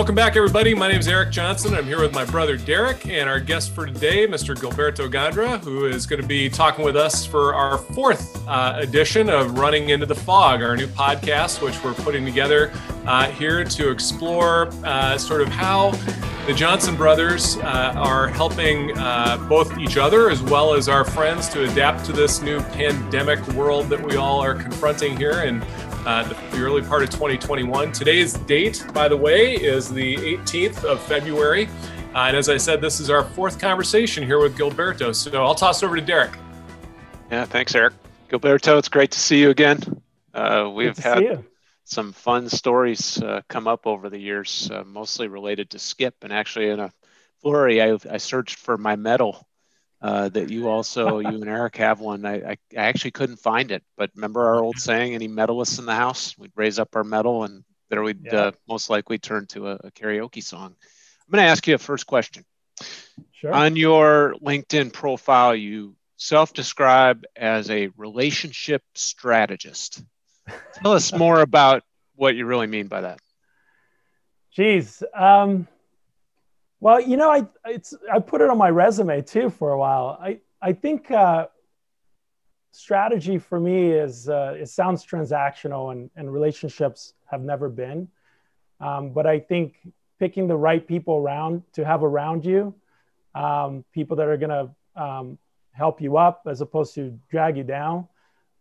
Welcome back, everybody. My name is Eric Johnson. I'm here with my brother Derek and our guest for today, Mr. Gilberto Gondra, who is going to be talking with us for our fourth uh, edition of Running into the Fog, our new podcast, which we're putting together uh, here to explore uh, sort of how the Johnson brothers uh, are helping uh, both each other as well as our friends to adapt to this new pandemic world that we all are confronting here. And uh, the, the, early part of 2021. Today's date, by the way, is the 18th of February. Uh, and as I said, this is our fourth conversation here with Gilberto. So I'll toss over to Derek. Yeah, thanks, Eric. Gilberto, it's great to see you again. Uh, we've had some fun stories uh, come up over the years, uh, mostly related to SCIP. And actually, in a flurry, I, I searched for my medal uh, that you also you and Eric have one. I, I, I actually couldn't find it, but remember our old saying: any medalists in the house? We'd raise up our medal, and there we'd yeah. uh, most likely turn to a, a karaoke song. I'm going to ask you a first question. Sure. On your LinkedIn profile, you self-describe as a relationship strategist. Tell us more about what you really mean by that. Geez. Um, well, you know, I it's I put it on my resume too for a while. I I think uh, strategy for me is uh, it sounds transactional and and relationships have never been, um, but I think picking the right people around to have around you, um, people that are gonna um, help you up as opposed to drag you down,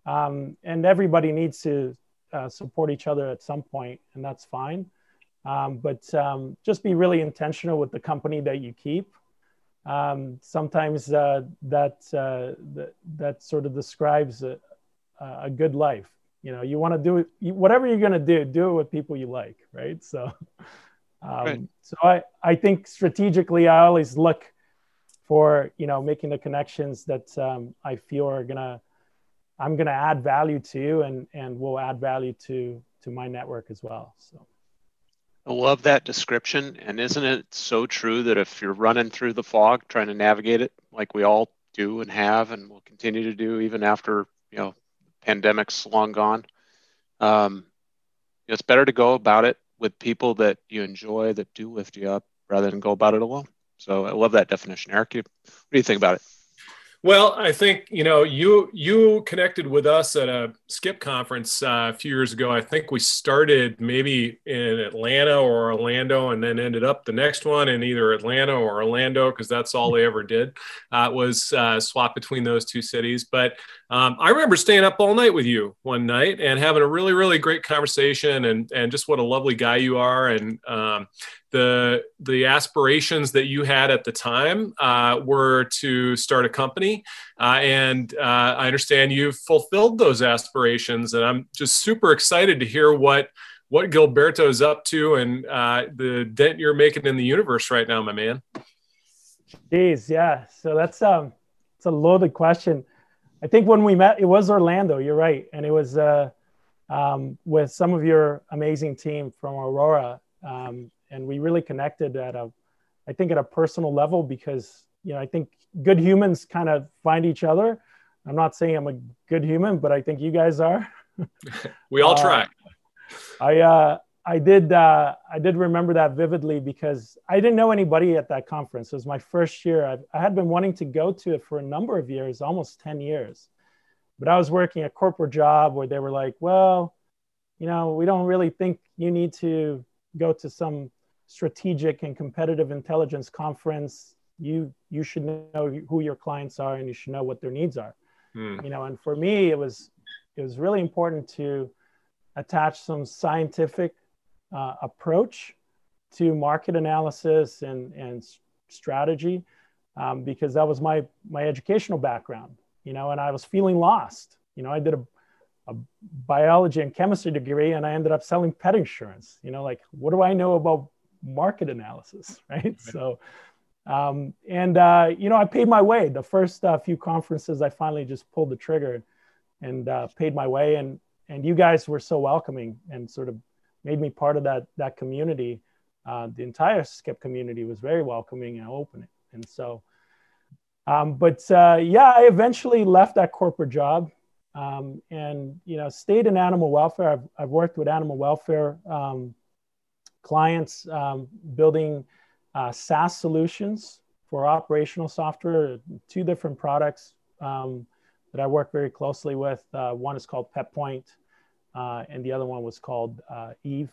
um, and everybody needs to uh, support each other at some point, and that's fine. Um, but um, just be really intentional with the company that you keep. Um, sometimes uh, that, uh, that, that sort of describes a, a good life. You know, you want to do it, whatever you're going to do, do it with people you like, right? So, um, right. so I, I think strategically, I always look for you know making the connections that um, I feel are gonna I'm gonna add value to and and will add value to to my network as well. So. I love that description. And isn't it so true that if you're running through the fog trying to navigate it like we all do and have and will continue to do even after, you know, pandemic's long gone, um, it's better to go about it with people that you enjoy that do lift you up rather than go about it alone. So I love that definition. Eric, what do you think about it? Well, I think you know you you connected with us at a SCIP conference uh, a few years ago. I think we started maybe in Atlanta or Orlando, and then ended up the next one in either Atlanta or Orlando because that's all they ever did uh, was uh, swap between those two cities. But um, I remember staying up all night with you one night and having a really really great conversation, and and just what a lovely guy you are, and um, the the aspirations that you had at the time uh, were to start a company, uh, and uh, I understand you've fulfilled those aspirations, and I'm just super excited to hear what what Gilberto is up to and uh, the dent you're making in the universe right now, my man. Jeez, yeah. So that's um, it's a loaded question. I think when we met, it was Orlando. You're right, and it was uh, um, with some of your amazing team from Aurora. Um, and we really connected at a i think at a personal level because you know i think good humans kind of find each other i'm not saying i'm a good human but i think you guys are we all try uh, i uh I did. Uh, I did remember that vividly because I didn't know anybody at that conference. It was my first year. I, I, had been wanting to go to it for a number of years, almost ten years. But I was working a corporate job where they were like, "Well, you know, we don't really think you need to go to some strategic and competitive intelligence conference, you you should know who your clients are and you should know what their needs are. Mm. You know, and for me, it was it was really important to attach some scientific uh, approach to market analysis and and strategy um, because that was my my educational background. You know, and I was feeling lost. You know, I did a a biology and chemistry degree and I ended up selling pet insurance. You know, like what do I know about market analysis, right? right. So, um, and uh, you know, I paid my way. The first uh, few conferences, I finally just pulled the trigger and uh, paid my way. And and you guys were so welcoming and sort of made me part of that that community. Uh, the entire SCIP community was very welcoming and open. And so, um, but uh, yeah, I eventually left that corporate job um, and you know stayed in animal welfare. I've, I've worked with animal welfare um, clients um, building uh, SaaS solutions for operational software, two different products um, that I work very closely with. Uh, one is called PetPoint, uh, and the other one was called uh, Eve.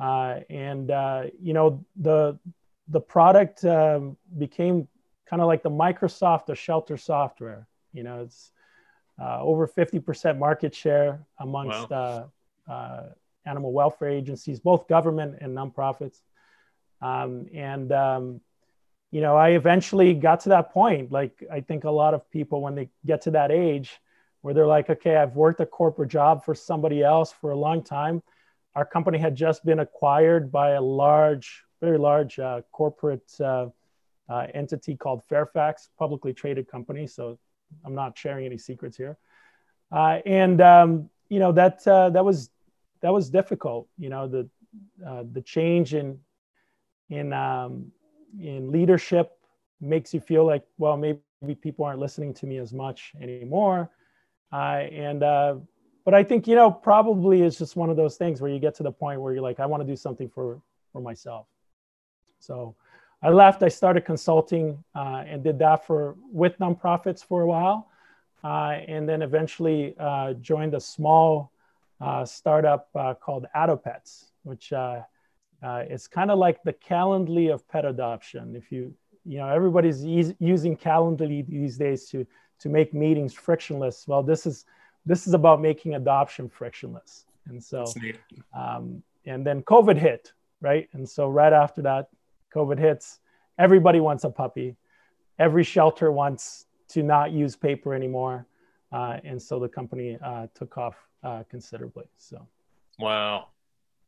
Uh, and uh, you know the the product um, became kind of like the Microsoft of shelter software. You know, it's over 50% market share amongst wow. Animal welfare agencies, both government and nonprofits. Um, and um, you know, I eventually got to that point. Like I think a lot of people, when they get to that age, where they're like, okay, I've worked a corporate job for somebody else for a long time. Our company had just been acquired by a large, very large uh, corporate uh, uh, entity called Fairfax, publicly traded company. So I'm not sharing any secrets here. Uh, and um, you know that uh, that was that was difficult. You know the uh, the change in in um, in leadership makes you feel like, well, maybe people aren't listening to me as much anymore. Uh, and, uh, but I think, you know, probably it's just one of those things where you get to the point where you're like, I want to do something for, for myself. So I left, I started consulting uh, and did that for with nonprofits for a while. Uh, and then eventually uh, joined a small uh, startup called Adopets, which uh, it's kind of like the Calendly of pet adoption. If you, you know, everybody's e- using Calendly these days to to make meetings frictionless. Well, this is this is about making adoption frictionless. And so, um, and then COVID hit, right? And so right after that, COVID hits. Everybody wants a puppy. Every shelter wants to not use paper anymore, uh, and so the company uh, took off uh, considerably. So, wow,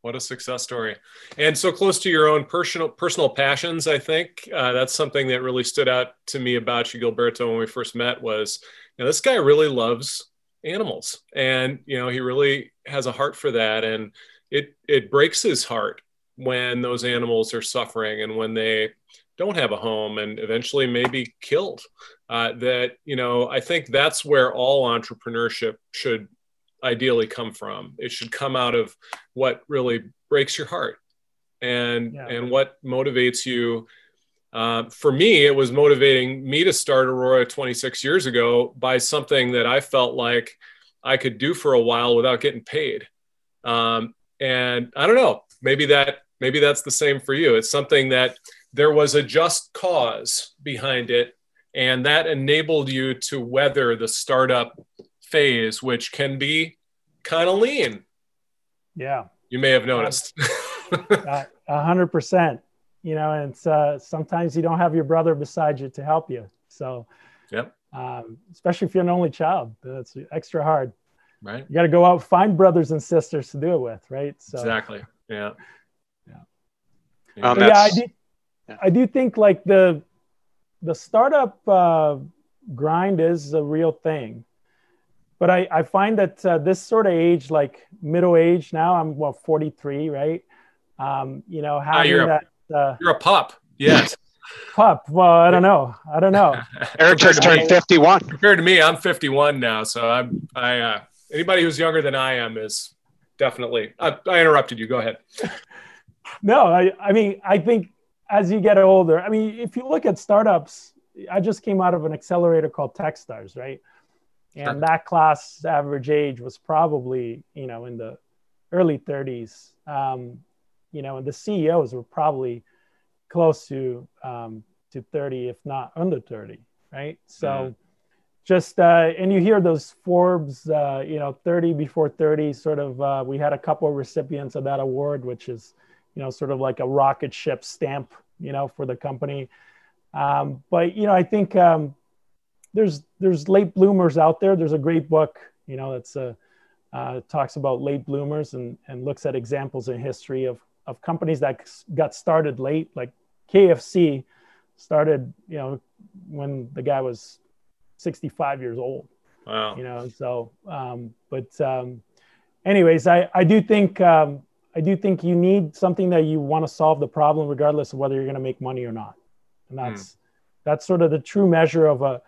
what a success story. And so close to your own personal personal passions i think uh, that's something that really stood out to me about you gilberto when we first met was you know, this guy really loves animals and you know he really has a heart for that. And it it breaks his heart when those animals are suffering and when they don't have a home and eventually maybe killed. Uh, that you know i think that's where all entrepreneurship should ideally come from. It should come out of what really breaks your heart and yeah. and what motivates you. Uh, for me, it was motivating me to start Aurora 26 years ago by something that I felt like I could do for a while without getting paid. Um, and I don't know, maybe that maybe that's the same for you. It's something that there was a just cause behind it, and that enabled you to weather the startup phase, which can be kind of lean. Yeah. You may have noticed. A hundred percent. You know, and it's, uh, sometimes you don't have your brother beside you to help you. So, yep. Um, especially if you're an only child, that's extra hard. Right. You got to go out find brothers and sisters to do it with, right? So exactly. Yeah. Yeah. Um, yeah, I do. Yeah. I do think like the the startup uh, grind is a real thing but I, I find that uh, this sort of age, like middle age now, I'm well 43, right? Um, you know, how having you're that. A, uh, you're a pup. Yes. pup. Well, I don't know. I don't know. Eric just turned 51. Compared to me, I'm 51 now. So I'm, I, uh, anybody who's younger than I am is definitely, I, I interrupted you. Go ahead. no, I, I mean, I think as you get older, I mean, if you look at startups, I just came out of an accelerator called Techstars, right? And sure. that class average age was probably you know in the early 30s um, you know and the ceos were probably close to um, to 30 if not under 30 right so mm-hmm. just uh, and you hear those forbes uh, you know 30 before 30 sort of uh, we had a couple of recipients of that award which is you know sort of like a rocket ship stamp you know for the company um, but you know i think um, there's there's late bloomers out there. There's a great book, you know, that's uh, uh, talks about late bloomers and and looks at examples in history of of companies that got started late, like KFC started, you know, when the guy was 65 years old. Wow. You know, so um, but um, anyways, I I do think um, I do think you need something that you want to solve the problem regardless of whether you're going to make money or not, and that's mm. that's sort of the true measure of a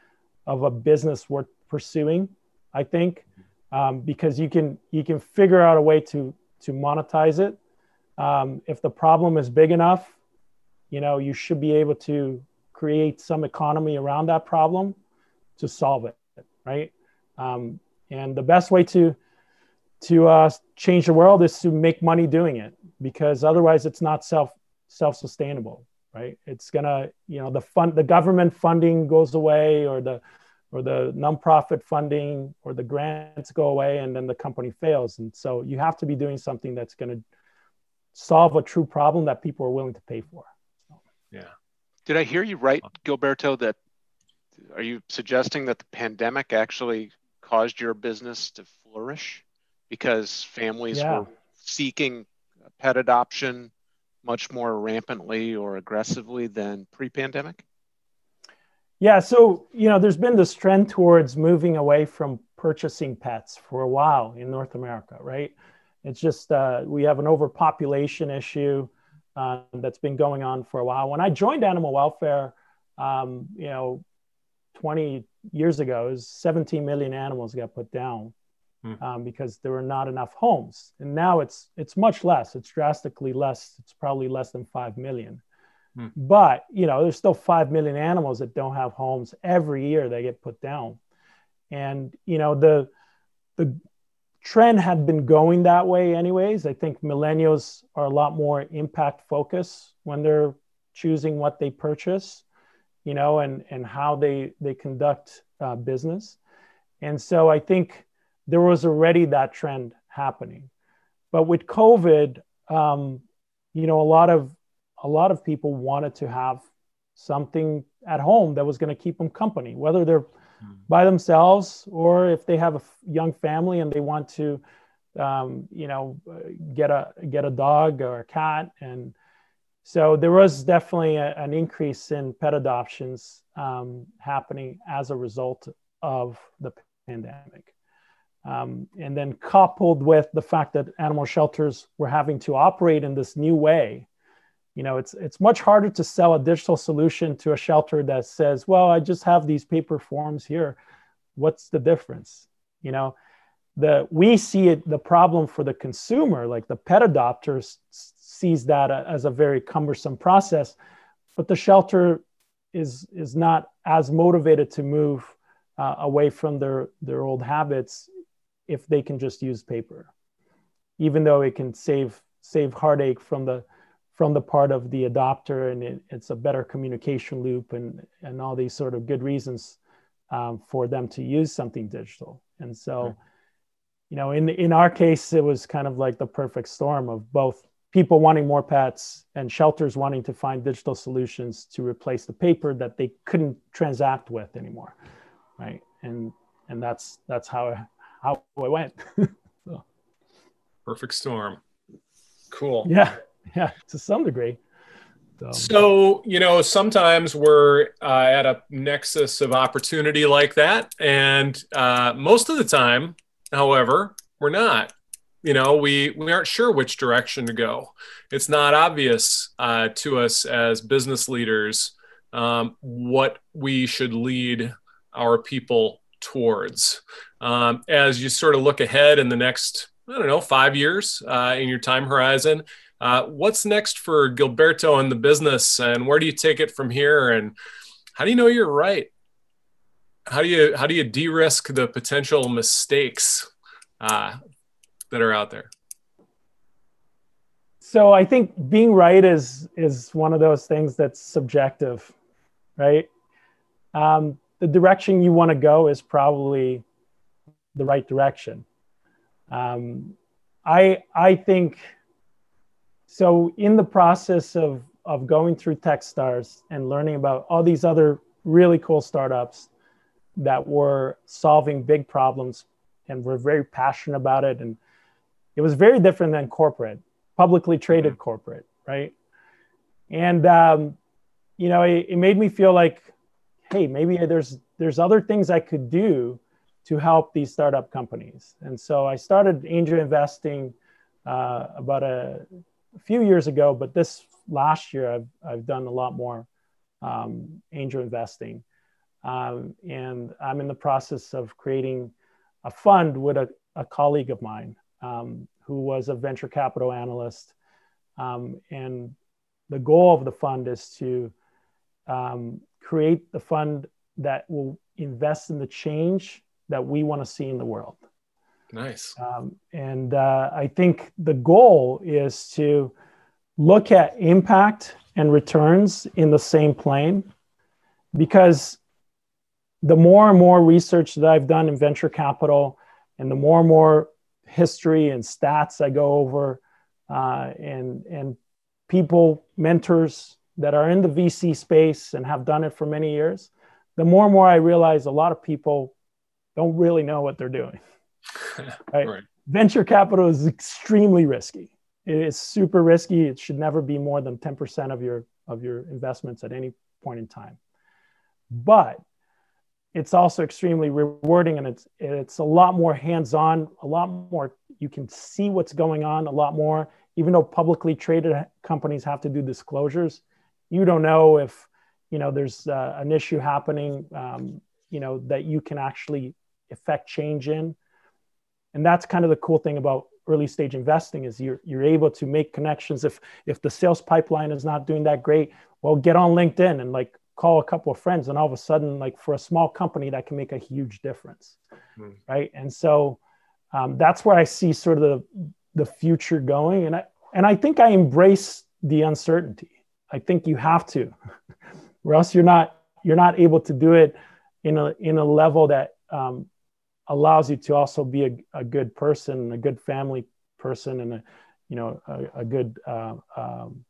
of a business worth pursuing i think um, because you can you can figure out a way to to monetize it um, if the problem is big enough, you know, you should be able to create some economy around that problem to solve it, right? Um, and the best way to to uh, change the world is to make money doing it, because otherwise it's not self self sustainable, right? It's gonna, you know, the fund, the government funding goes away, or the or the nonprofit funding or the grants go away, and then the company fails. And so you have to be doing something that's going to solve a true problem that people are willing to pay for. Yeah. Did I hear you right, Gilberto, that are you suggesting that the pandemic actually caused your business to flourish because families yeah. were seeking pet adoption much more rampantly or aggressively than pre-pandemic? Yeah, so you know, there's been this trend towards moving away from purchasing pets for a while in North America, right? It's just uh, we have an overpopulation issue uh, that's been going on for a while. When I joined animal welfare, um, you know, 20 years ago, 17 million animals got put down hmm. um, because there were not enough homes. And now it's it's much less. It's drastically less. It's probably less than five million. Hmm. But you know, there's still five million animals that don't have homes every year. They get put down, and you know the the trend had been going that way anyways. I think millennials are a lot more impact focused when they're choosing what they purchase, you know, and and how they they conduct uh, business. And so I think there was already that trend happening. But with COVID, um, you know, a lot of a lot of people wanted to have something at home that was going to keep them company, whether they're Hmm. by themselves, or if they have a young family and they want to, um, you know, get a get a dog or a cat, and so there was definitely a, an increase in pet adoptions um, happening as a result of the pandemic. Um, and then coupled with the fact that animal shelters were having to operate in this new way you know it's it's much harder to sell a digital solution to a shelter that says well i just have these paper forms here. What's the difference? You know the we see it the problem for the consumer like the pet adopters sees that as a very cumbersome process but the shelter is is not as motivated to move uh, away from their their old habits if they can just use paper even though it can save save heartache from the from the part of the adopter and it, it's a better communication loop and and all these sort of good reasons um, for them to use something digital. And so you know in in our case it was kind of like the perfect storm of both people wanting more pets and shelters wanting to find digital solutions to replace the paper that they couldn't transact with anymore right? And and that's that's how how it went so. perfect storm cool yeah yeah, to some degree. So, so you know, sometimes we're uh, at a nexus of opportunity like that, and uh, most of the time, however, we're not. You know, we we aren't sure which direction to go. It's not obvious uh, to us as business leaders um, what we should lead our people towards. Um, as you sort of look ahead in the next, I don't know, five years uh, in your time horizon, uh, what's next for Gilberto and the business, and where do you take it from here? And how do you know you're right? How do you how do you de-risk the potential mistakes uh, that are out there? So I think being right is is one of those things that's subjective, right? Um, the direction you want to go is probably the right direction. Um, I I think so in the process of of going through techstars and learning about all these other really cool startups that were solving big problems and were very passionate about it and it was very different than corporate publicly traded mm-hmm. corporate right and um, you know it, it made me feel like hey maybe there's there's other things i could do to help these startup companies and so i started angel investing uh, about a a few years ago, but this last year I've, I've done a lot more um, angel investing. Um, and I'm in the process of creating a fund with a, a colleague of mine um, who was a venture capital analyst Um, and the goal of the fund is to um, create the fund that will invest in the change that we want to see in the world. Nice. Um, and uh, I think the goal is to look at impact and returns in the same plane because the more and more research that I've done in venture capital and the more and more history and stats I go over uh, and, and people, mentors that are in the VC space and have done it for many years, the more and more I realize a lot of people don't really know what they're doing. right? right? Venture capital is extremely risky. It is super risky. It should never be more than 10% of your of your investments at any point in time. But it's also extremely rewarding and it's it's a lot more hands-on, a lot more you can see what's going on a lot more even though publicly traded companies have to do disclosures you don't know if you know there's uh, an issue happening um, you know that you can actually affect change in. And that's kind of the cool thing about early stage investing is you're, you're able to make connections. If if the sales pipeline is not doing that great well get on linkedin and like call a couple of friends and all of a sudden like for a small company that can make a huge difference mm. right? And so um, that's where i see sort of the the future going. And i and i think i embrace the uncertainty i think you have to or else you're not you're not able to do it in a in a level that um, allows you to also be a, a good person, a good family person, and a you know a, a good uh, um,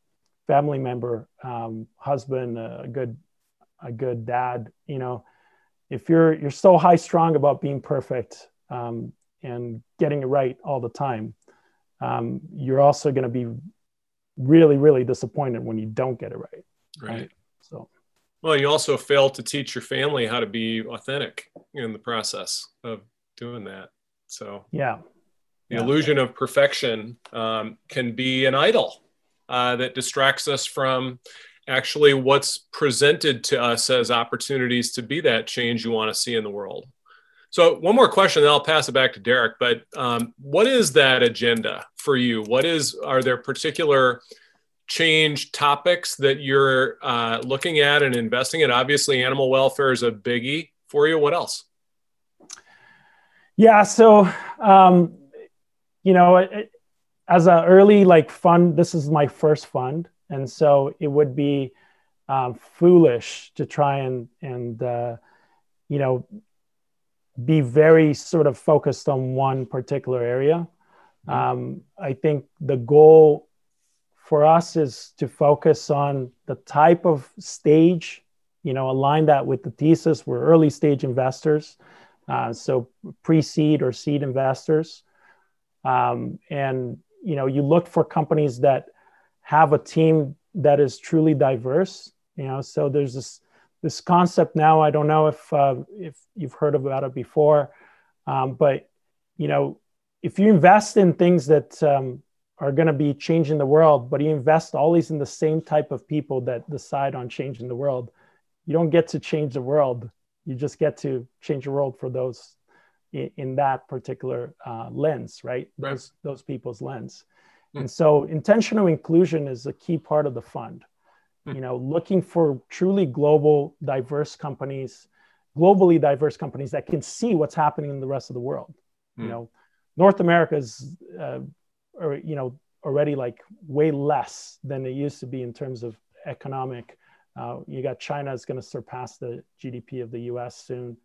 family member, um, husband, a good a good dad. You know, if you're you're so high strong about being perfect um, and getting it right all the time, um, you're also going to be really really disappointed when you don't get it right. Right. right? So. Well, you also fail to teach your family how to be authentic in the process of doing that. So yeah, the yeah. illusion of perfection um, can be an idol uh, that distracts us from actually what's presented to us as opportunities to be that change you want to see in the world. So one more question, then I'll pass it back to Derek. But um, what is that agenda for you? What is are there particular change topics that you're uh, looking at and investing in? Obviously, animal welfare is a biggie for you. What else? Yeah, so um, you know, as an early like fund, this is my first fund, and so it would be um, foolish to try and and uh, you know be very sort of focused on one particular area. Mm-hmm. Um, I think the goal for us is to focus on the type of stage, you know, align that with the thesis. We're early stage investors, uh, so pre-seed or seed investors, um, and you know, you look for companies that have a team that is truly diverse. You know, so there's this this concept now. I don't know if uh, if you've heard about it before, um, but you know, if you invest in things that um, are going to be changing the world, but you invest always in the same type of people that decide on changing the world. You don't get to change the world. You just get to change the world for those in, in that particular uh, lens, right? right? Those those people's lens. Mm. And so intentional inclusion is a key part of the fund. Mm. You know, looking for truly global, diverse companies, globally diverse companies that can see what's happening in the rest of the world. Mm. You hmm. know, North America is uh, or you know already like way less than it used to be in terms of economic. Uh, you got China is going to surpass the GDP of the U.S. soon,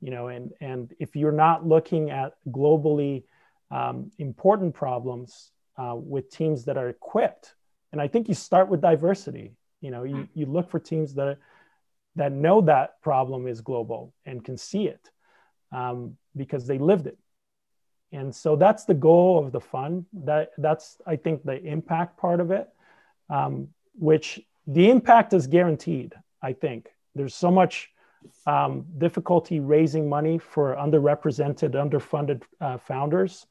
you know, and and if you're not looking at globally um, important problems uh, with teams that are equipped, and I think you start with diversity. You know, you, you look for teams that that know that problem is global and can see it um, because they lived it. And so that's the goal of the fund. That that's i think the impact part of it um, which the impact is guaranteed i think. There's so much um, difficulty raising money for underrepresented underfunded uh, founders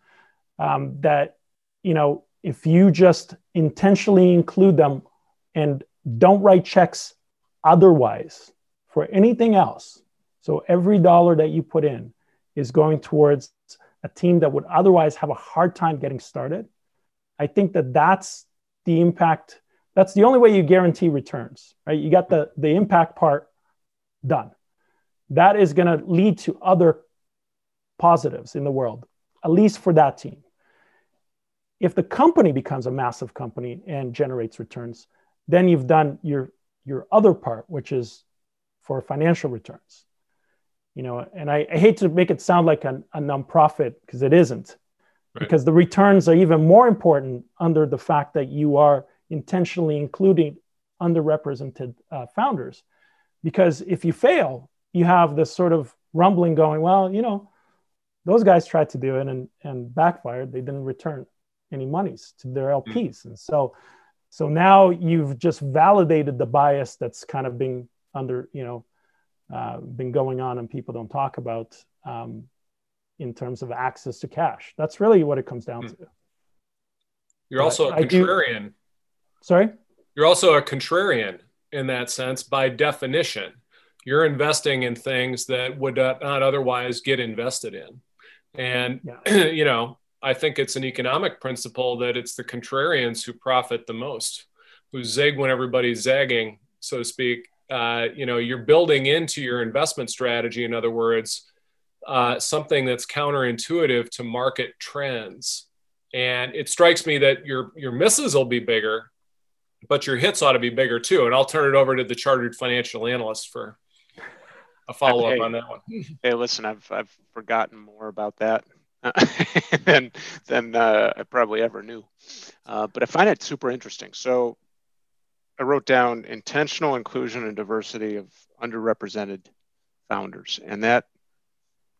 um, that you know if you just intentionally include them and don't write checks otherwise for anything else so every dollar that you put in is going towards a team that would otherwise have a hard time getting started. I think that that's the impact. That's the only way you guarantee returns, right? You got the the impact part done. That is going to lead to other positives in the world, at least for that team. If the company becomes a massive company and generates returns, then you've done your your other part, which is for financial returns. You know, and I, I hate to make it sound like a, a nonprofit because it isn't, right. because the returns are even more important under the fact that you are intentionally including underrepresented uh, founders. Because if you fail, you have this sort of rumbling going, well, you know, those guys tried to do it and, and backfired. They didn't return any monies to their LPs. Mm-hmm. And so, so now you've just validated the bias that's kind of been under, you know, uh, been going on and people don't talk about um, in terms of access to cash. That's really what it comes down mm-hmm. to. You're but also a contrarian. Do, sorry? You're also a contrarian in that sense by definition. You're investing in things that would not otherwise get invested in. And, yeah. you know, I think it's an economic principle that it's the contrarians who profit the most, who zig when everybody's zagging, so to speak. Uh, you know, you're building into your investment strategy, in other words, uh, something that's counterintuitive to market trends. And it strikes me that your your misses will be bigger, but your hits ought to be bigger too. And I'll turn it over to the chartered financial analyst for a follow up hey, on that one. hey, listen, I've I've forgotten more about that than than uh, I probably ever knew, uh, but I find it super interesting. So I wrote down intentional inclusion and diversity of underrepresented founders, and that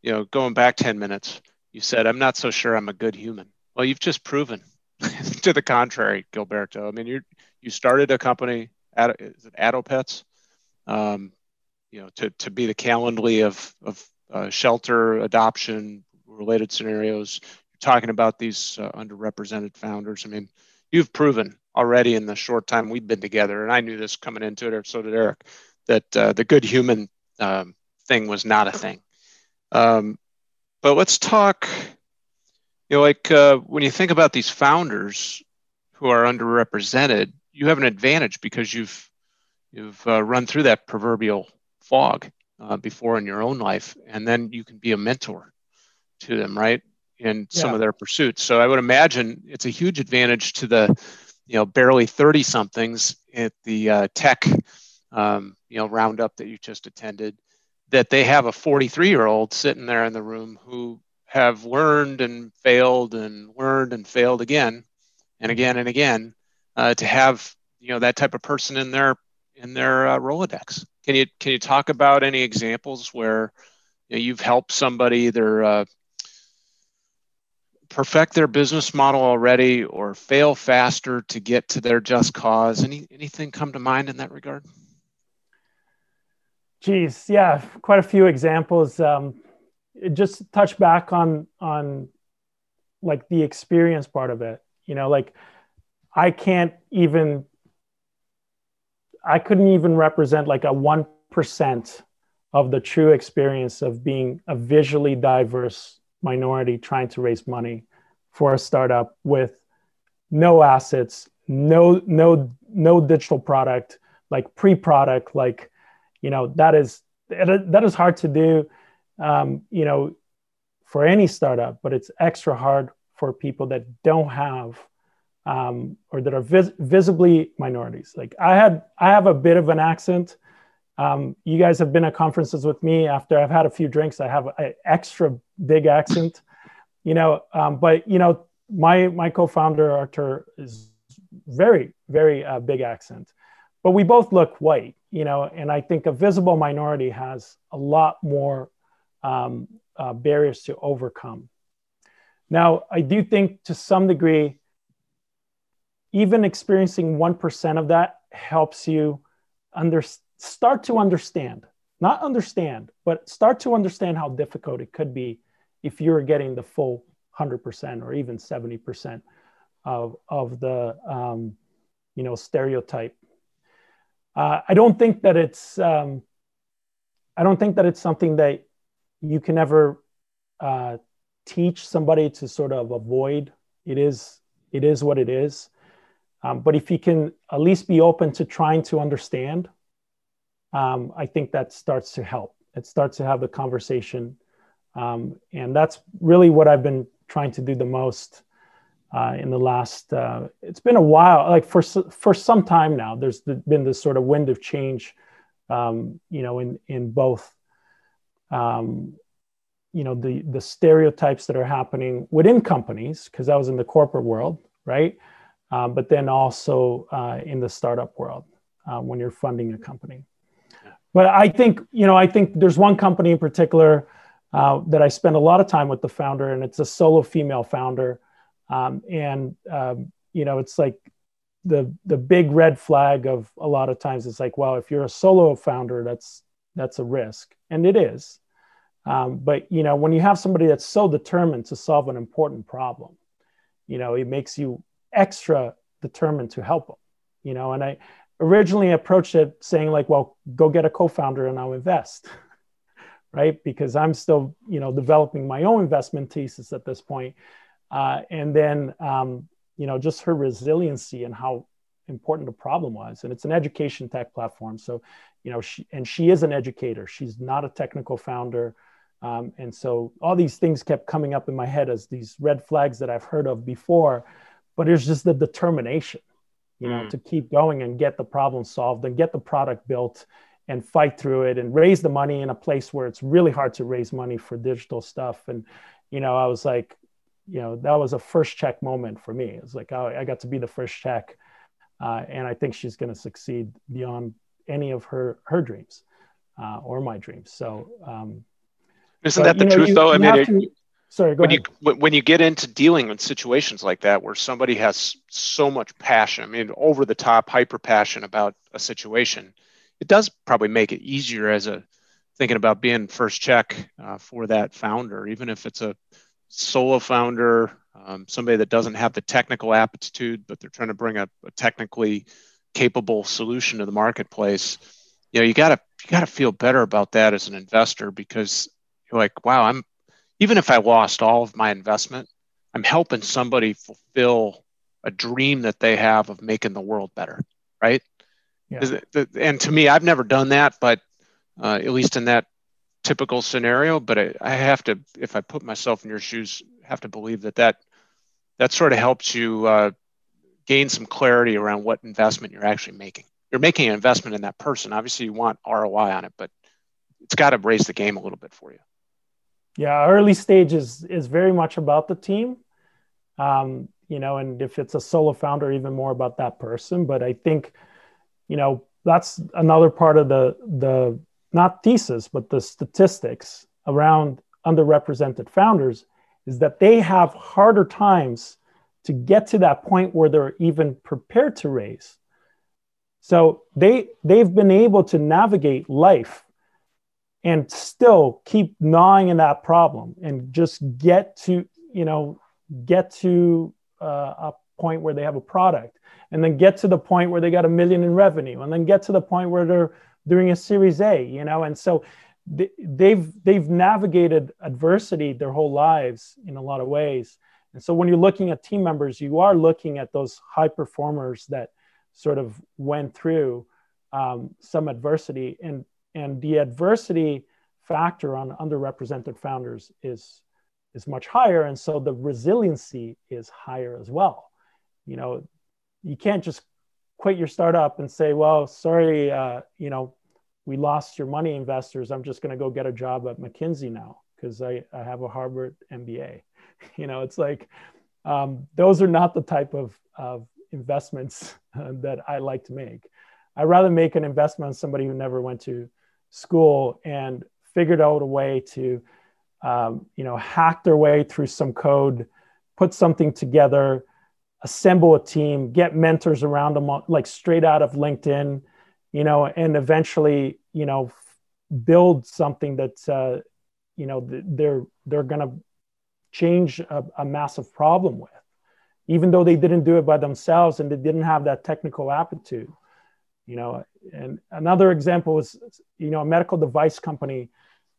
you know going back ten minutes, you said I'm not so sure I'm a good human. Well, you've just proven to the contrary, Gilberto. I mean, you you started a company, at, is it Adopets? Um, you know, to, to be the Calendly of, of uh, shelter adoption related scenarios. You're talking about these uh, underrepresented founders. I mean, you've proven already in the short time we've been together, and I knew this coming into it, or so did Eric, that uh, the good human um, thing was not a thing. Um, but let's talk, you know, like uh, when you think about these founders who are underrepresented, you have an advantage because you've you've uh, run through that proverbial fog uh, before in your own life, and then you can be a mentor to them, right? In some of their pursuits. So I would imagine it's a huge advantage to the, you know, barely 30 somethings at the uh, tech, um, you know, roundup that you just attended, that they have a 43 year old sitting there in the room who have learned and failed and learned and failed again and again and again uh, to have you know that type of person in their in their uh, Rolodex. Can you can you talk about any examples where you know, you've helped somebody either uh, perfect their business model already or fail faster to get to their just cause? Any anything come to mind in that regard? Geez, yeah, quite a few examples. Um, just touch back on on like the experience part of it. You know, like I can't even I couldn't even represent like a 1% of the true experience of being a visually diverse minority trying to raise money for a startup with no assets, no no no digital product, like pre-product, like you know that is that is hard to do, um, you know, for any startup, but it's extra hard for people that don't have um, or that are vis- visibly minorities. Like I had, I have a bit of an accent. Um, you guys have been at conferences with me. After I've had a few drinks, I have an extra big accent. You know, um, but you know, my my co-founder Artur is very very uh, big accent, but we both look white. You know, and I think a visible minority has a lot more um, uh, barriers to overcome. Now, I do think to some degree even experiencing 1% of that helps you under, start to understand, not understand, but start to understand how difficult it could be if you're getting the full 100% or even 70% of, of the um, you know stereotype. Uh, I don't think that it's um, I don't think that it's something that you can ever uh, teach somebody to sort of avoid. It is it is what it is. Um, but if you can at least be open to trying to understand, um, I think that starts to help. It starts to have the conversation. Um, and that's really what I've been trying to do the most uh, in the last, uh, it's been a while, like for, for some time now, there's been this sort of wind of change, um, you know, in, in both, um, you know, the, the stereotypes that are happening within companies, because I was in the corporate world, right? Um, but then also uh, in the startup world uh, when you're funding a company. But I think, you know, I think there's one company in particular uh, that I spend a lot of time with the founder, and it's a solo female founder. Um, and, um, you know, it's like the, the big red flag of a lot of times it's like, well, if you're a solo founder, that's, that's a risk. And it is. Um, but, you know, when you have somebody that's so determined to solve an important problem, you know, it makes you extra determined to help them, you know, and I originally approached it saying like, well, go get a co-founder and I'll invest, right? Because I'm still, you know, developing my own investment thesis at this point. Uh, and then, um, you know, just her resiliency and how important the problem was. And it's an education tech platform. So, you know, she, and she is an educator. She's not a technical founder. Um, and so all these things kept coming up in my head as these red flags that I've heard of before but it's just the determination you know mm. to keep going and get the problem solved and get the product built and fight through it and raise the money in a place where it's really hard to raise money for digital stuff. And you know i was like you know that was a first check moment for me. It was like oh, i got to be the first check uh, and i think she's going to succeed beyond any of her her dreams uh, or my dreams. So um, isn't but, that the know, truth you, though? I mean to, Sorry, when ahead. you when you get into dealing with situations like that where somebody has so much passion, I mean, over the top, hyper passion about a situation, it does probably make it easier as a thinking about being first check uh, for that founder, even if it's a solo founder, um, somebody that doesn't have the technical aptitude, but they're trying to bring a, a technically capable solution to the marketplace. You know, you gotta you gotta feel better about that as an investor because you're like, wow, I'm even if I lost all of my investment, I'm helping somebody fulfill a dream that they have of making the world better, right? Yeah. And to me, I've never done that, but uh, at least in that typical scenario. But I, I, have to, if I put myself in your shoes, have to believe that that that sort of helps you uh, gain some clarity around what investment you're actually making. You're making an investment in that person. Obviously, you want ROI on it, but it's got to raise the game a little bit for you. Yeah, early stage is is very much about the team, um, you know, and if it's a solo founder, even more about that person. But I think, you know, that's another part of the the not thesis, but the statistics around underrepresented founders is that they have harder times to get to that point where they're even prepared to raise. So they they've been able to navigate life and still keep gnawing in that problem and just get to you know get to uh, a point where they have a product and then get to the point where they got a million in revenue and then get to the point where they're doing a series a you know? And so they, they've they've navigated adversity their whole lives in a lot of ways. And so when you're looking at team members you are looking at those high performers that sort of went through um, some adversity. And and the adversity factor on underrepresented founders is is much higher. And so the resiliency is higher as well. You know you can't just quit your startup and say well sorry uh, you know we lost your money investors. I'm just going to go get a job at mckinsey now because I, I have a harvard mba you know it's like um, those are not the type of, of investments uh, that i like to make. I'd rather make an investment on somebody who never went to school and figured out a way to um, you know hack their way through some code put something together assemble a team get mentors around them like straight out of linkedin you know and eventually you know build something that uh, you know they're they're to change a, a massive problem with even though they didn't do it by themselves and they didn't have that technical aptitude you know and another example was you know a medical device company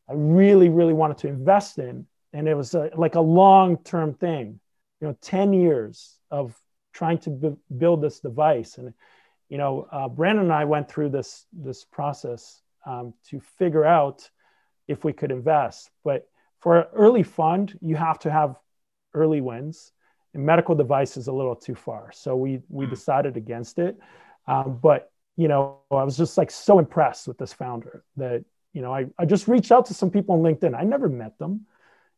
i really really wanted to invest in and it was a, like a long term thing you know 10 years of trying to b- build this device. And, you know, uh, Brandon and I went through this, this process um, to figure out if we could invest. But for an early fund, you have to have early wins. And medical device is a little too far. So we, we hmm. decided against it. Um, but, you know, I was just like so impressed with this founder that, you know, I, I just reached out to some people on LinkedIn. I never met them.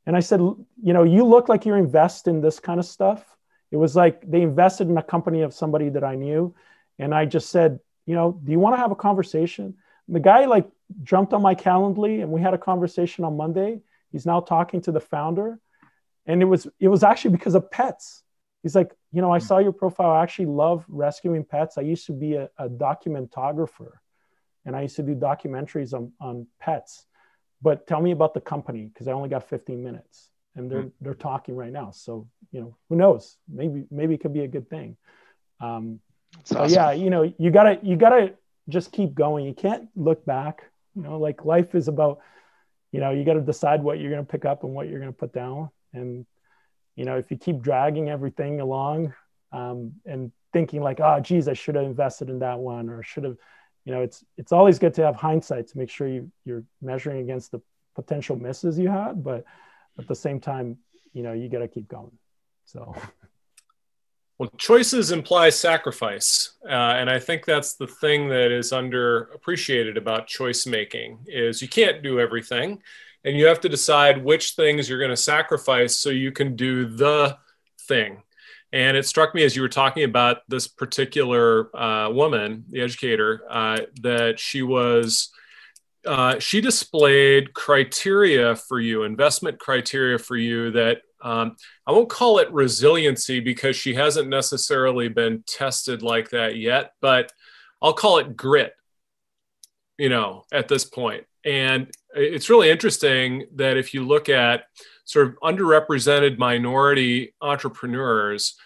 And I said, you know, you look like you're invest in this kind of stuff. It was like they invested in a company of somebody that I knew. And I just said, you know, do you want to have a conversation? And the guy like jumped on my Calendly and we had a conversation on Monday. He's now talking to the founder. And it was it was actually because of pets. He's like, you know, I saw your profile. I actually love rescuing pets. I used to be a, a documentographer and I used to do documentaries on, on pets but tell me about the company because I only got 15 minutes and they're, mm. they're talking right now. So, you know, who knows, maybe, maybe it could be a good thing. Um, so awesome. yeah, you know, you gotta, you gotta just keep going. You can't look back, you know, like life is about, you know, you got to decide what you're going to pick up and what you're going to put down. And, you know, if you keep dragging everything along um, and thinking like, oh, geez, I should have invested in that one or should have, you know, it's it's always good to have hindsight to make sure you you're measuring against the potential misses you had, but at the same time, you know, you got to keep going. So. Well, choices imply sacrifice, uh, and I think that's the thing that is underappreciated about choice making is you can't do everything, and you have to decide which things you're going to sacrifice so you can do the thing. And it struck me as you were talking about this particular uh, woman, the educator, uh, that she was, uh, she displayed criteria for you, investment criteria for you that um, I won't call it resiliency because she hasn't necessarily been tested like that yet, but I'll call it grit, you know, at this point. And it's really interesting that if you look at sort of underrepresented minority entrepreneurs,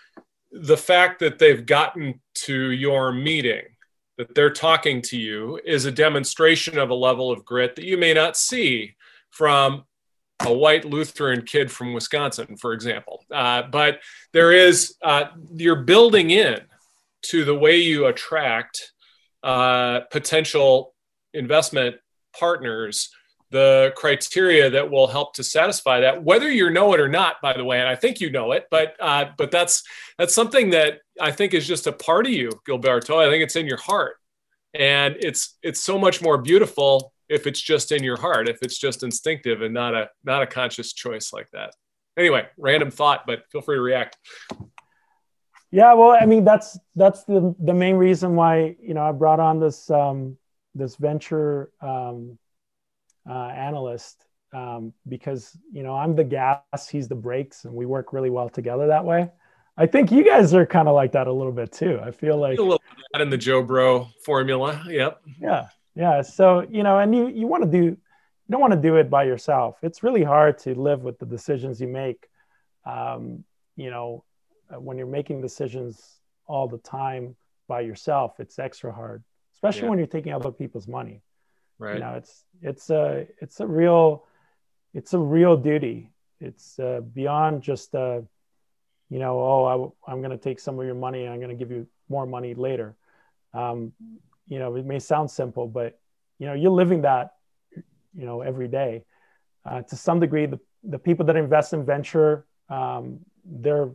the fact that they've gotten to your meeting, that they're talking to you, is a demonstration of a level of grit that you may not see from a white Lutheran kid from Wisconsin, for example. Uh, but there is, uh, you're building in to the way you attract uh, potential investment partners the criteria that will help to satisfy that whether you know it or not by the way and i think you know it but uh, but that's that's something that i think is just a part of you gilberto. I think it's in your heart. And it's it's so much more beautiful if it's just in your heart if it's just instinctive and not a not a conscious choice like that. Anyway random thought but feel free to react. Yeah well i mean that's that's the the main reason why you know i brought on this um this venture um uh, analyst um, because you know I'm the gas, he's the brakes, and we work really well together that way. I think you guys are kind of like that a little bit too. I feel like a little bit in the Joe Bro formula. Yep. Yeah, yeah. So you know, and you you want to do you don't want to do it by yourself. It's really hard to live with the decisions you make. Um, you know, when you're making decisions all the time by yourself, it's extra hard, especially yeah. when you're taking other people's money right? you know it's it's a it's a real it's a real duty. It's uh, beyond just uh, you know oh I, am going to take some of your money and i'm going to give you more money later. Um, you know it may sound simple but you know you're living that you know every day. Uh, to some degree the, the people that invest in venture um, they're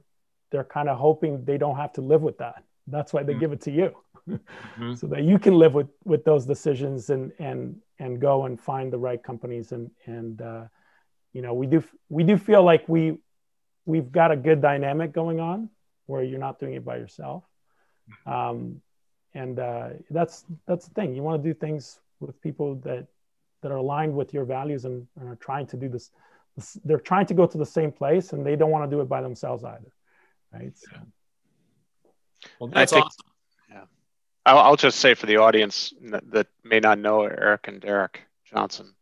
they're kind of hoping they don't have to live with that. That's why they mm-hmm. give it to you. Mm-hmm. so that you can live with with those decisions and and and go and find the right companies. And and uh, you know we do we do feel like we we've got a good dynamic going on where you're not doing it by yourself. Um, and uh, that's that's the thing. You want to do things with people that that are aligned with your values and, and are trying to do this, this, they're trying to go to the same place and they don't want to do it by themselves either right? So. well that's think, awesome I'll, I'll, just say for the audience that may not know Eric and Derek Johnson,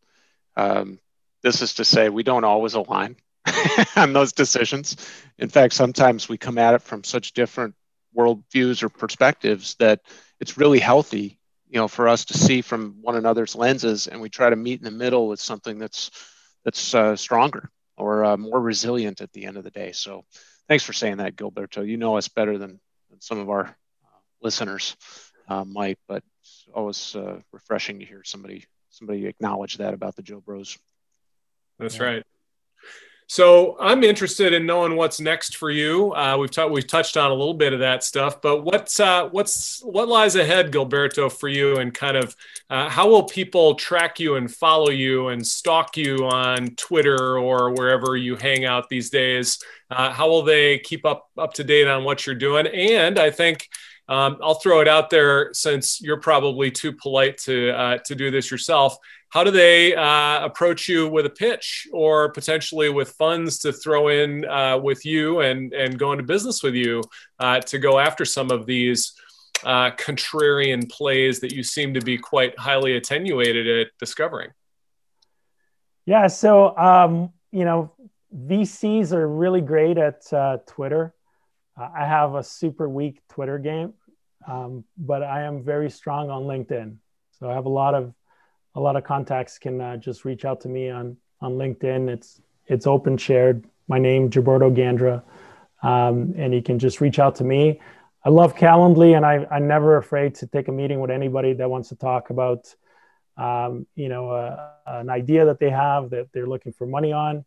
um, this is to say we don't always align on those decisions. In fact, sometimes we come at it from such different worldviews or perspectives that it's really healthy, you know, for us to see from one another's lenses, and we try to meet in the middle with something that's that's uh, stronger or uh, more resilient at the end of the day. So, thanks for saying that, Gilberto. You know us better than than some of our uh, listeners uh, might. But it's always uh, refreshing to hear somebody somebody acknowledge that about the Joe Bros. That's yeah. right. So I'm interested in knowing what's next for you. Uh, we've t- we've touched on a little bit of that stuff, but what's uh, what's what lies ahead, Gilberto, for you, and kind of uh, how will people track you and follow you and stalk you on Twitter or wherever you hang out these days? Uh, how will they keep up up to date on what you're doing? And I think um, I'll throw it out there since you're probably too polite to uh, to do this yourself. How do they uh, approach you with a pitch or potentially with funds to throw in uh, with you and and go into business with you uh, to go after some of these uh, contrarian plays that you seem to be quite highly attenuated at discovering? Yeah, so um, you know, VCs are really great at uh, Twitter. Uh, I have a super weak Twitter game, um, but I am very strong on LinkedIn. So I have a lot of a lot of contacts can uh, just reach out to me on on LinkedIn. It's it's open shared. My name is Gilberto Gandra, um, and you can just reach out to me. I love Calendly, and I, I'm never afraid to take a meeting with anybody that wants to talk about, um, you know, uh, an idea that they have that they're looking for money on,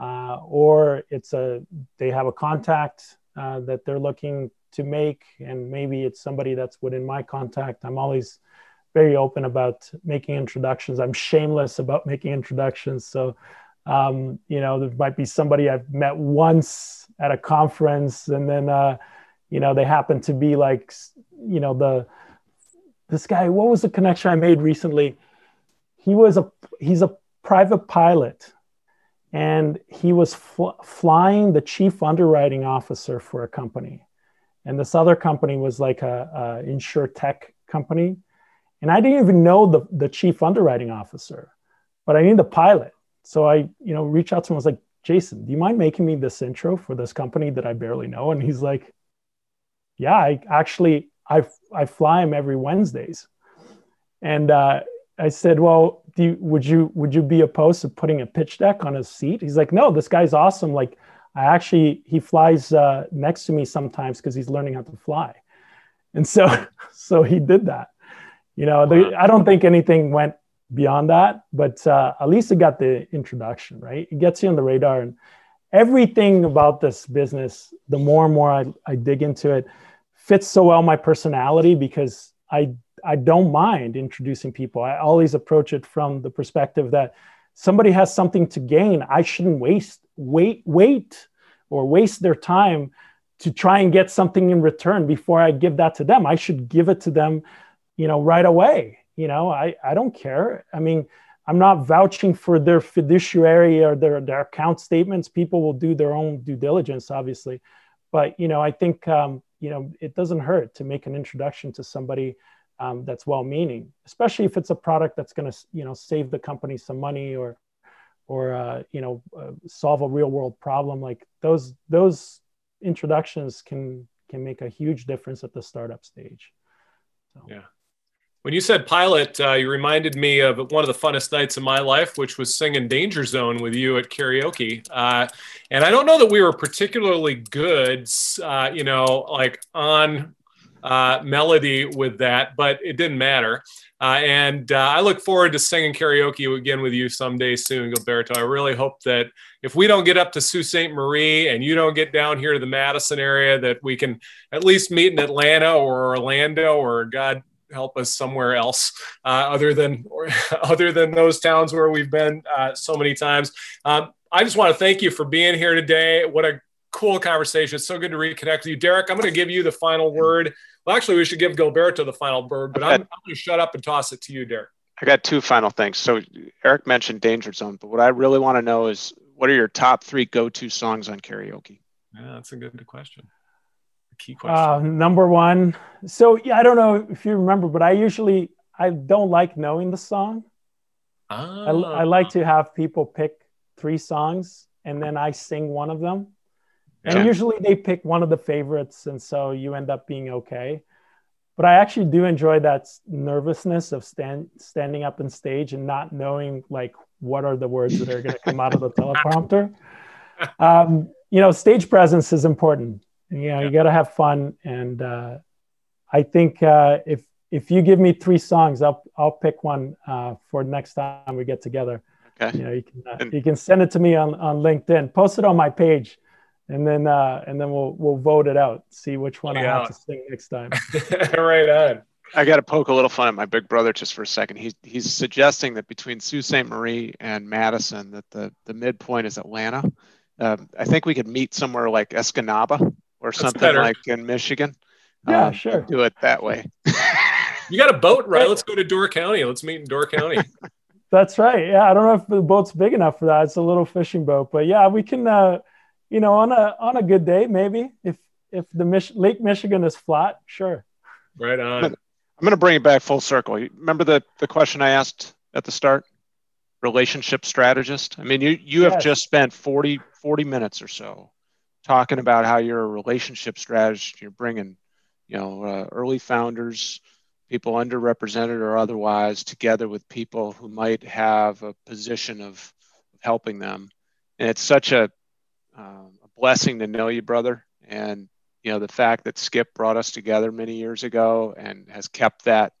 uh, or it's a they have a contact uh, that they're looking to make, and maybe it's somebody that's within my contact. I'm always very open about making introductions. I'm shameless about making introductions. So, um, you know, there might be somebody I've met once at a conference, and then, uh, you know, they happen to be like, you know, the this guy. What was the connection I made recently? He was a he's a private pilot and he was fl- flying the chief underwriting officer for a company. And this other company was like a, a insure tech company. And i didn't even know the, the chief underwriting officer but i knew the pilot. So i you know reached out to him. I was like jason do you mind making me this intro for this company that i barely know? And he's like yeah i actually i, I fly him every wednesdays. And uh, I said, "Well, do you, would you would you be opposed to putting a pitch deck on his seat?" He's like, "No, this guy's awesome. Like, I actually he flies uh, next to me sometimes because he's learning how to fly." And so, so he did that. You know, I don't think anything went beyond that, but uh, at least it got the introduction, right? It gets you on the radar, and everything about this business. The more and more I, I dig into it, fits so well my personality because I I don't mind introducing people. I always approach it from the perspective that somebody has something to gain. I shouldn't waste wait wait or waste their time to try and get something in return before I give that to them. I should give it to them, you know, right away. You know, I, I don't care. I mean, I'm not vouching for their fiduciary or their, their account statements. People will do their own due diligence, obviously. But, you know, I think, um, you know, it doesn't hurt to make an introduction to somebody um, that's well-meaning, especially if it's a product that's going to you know save the company some money or or uh, you know uh, solve a real-world problem. Like those those introductions can can make a huge difference at the startup stage. So. Yeah. When you said pilot, uh, you reminded me of one of the funnest nights of my life, which was singing Danger Zone with you at karaoke. Uh, and I don't know that we were particularly good, uh, you know, like on uh, melody with that, but it didn't matter. Uh, and uh, I look forward to singing karaoke again with you someday soon, Gilberto. I really hope that if we don't get up to Sault Ste. Marie and you don't get down here to the Madison area, that we can at least meet in Atlanta or Orlando or God help us somewhere else uh, other than or, other than those towns where we've been uh, so many times. Um, I just want to thank you for being here today. What a cool conversation. It's so good to reconnect with you. Derek, I'm going to give you the final word. Well, actually, we should give Gilberto the final word, but I'm, I'm going to shut up and toss it to you, Derek. I got two final things. So Eric mentioned Danger Zone, but what I really want to know is what are your top three go-to songs on karaoke? Yeah, that's a good question. Key question. Uh, number one. So yeah, I don't know if you remember, but I usually I don't like knowing the song. I, I like to have people pick three songs and then I sing one of them. And usually they pick one of the favorites, and so you end up being okay. But I actually do enjoy that nervousness of stand, standing up on stage and not knowing like what are the words that are going to come out of the teleprompter. Um, you know, stage presence is important. And, you know, yeah. you got to have fun. And uh, I think uh, if if you give me three songs, I'll I'll pick one uh, for next time we get together. Okay. You know, you can uh, and, you can send it to me on, on LinkedIn. Post it on my page, and then uh, and then we'll we'll vote it out. See which one yeah. I have to sing next time. right on. I got to poke a little fun at my big brother just for a second. He's he's suggesting that between Sault Ste. Marie and Madison, that the the midpoint is Atlanta. Um, I think we could meet somewhere like Escanaba or That's something better. like in Michigan. Yeah, um, sure. Do it that way. you got a boat, right? Let's go to Door County. Let's meet in Door County. That's right. Yeah, I don't know if the boat's big enough for that. It's a little fishing boat, but yeah, we can. Uh, you know, on a on a good day, maybe if if the Mich- Lake Michigan is flat, sure. Right on. I'm going to bring it back full circle. Remember the the question I asked at the start? Relationship strategist. I mean, you you yes. have just spent 40 40 minutes or so talking about how you're a relationship strategist. You're bringing, you know, uh, early founders people underrepresented or otherwise together with people who might have a position of helping them and it's such a, um, a blessing to know you brother and you know the fact that SCIP brought us together many years ago and has kept that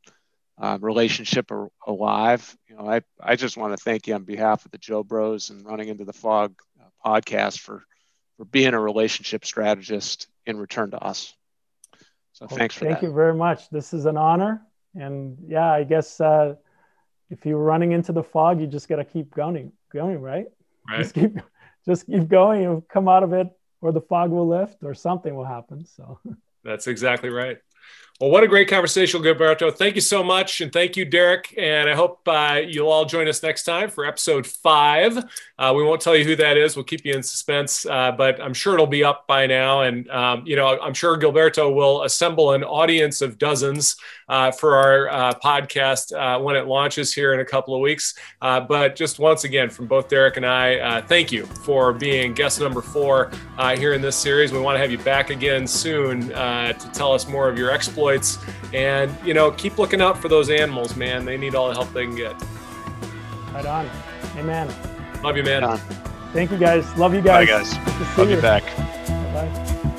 um, relationship alive you know I, I just want to thank you on behalf of the joe bros and running into the fog uh, podcast for for being a relationship strategist in return to us so well, thanks for thank that. you very much. This is an honor. And yeah, I guess uh, if you're running into the fog, you just got to keep going, going, right? Right. Just keep, just keep going. You'll come out of it, or the fog will lift, or something will happen. So that's exactly right. Well, what a great conversation, Gilberto. Thank you so much. And thank you, Derek. And I hope uh, you'll all join us next time for episode five. Uh, we won't tell you who that is. We'll keep you in suspense, uh, but I'm sure it'll be up by now. And, um, you know, I'm sure Gilberto will assemble an audience of dozens uh, for our uh, podcast uh, when it launches here in a couple of weeks. but just once again, from both Derek and I, thank you for being guest number four here in this series. We want to have you back again soon to tell us more of your exploits exploits. And, you know, keep looking out for those animals, man. They need all the help they can get. Right on. Amen. Love you, man. Thank you, guys. Love you guys. Bye, guys. Love you, you back. Bye.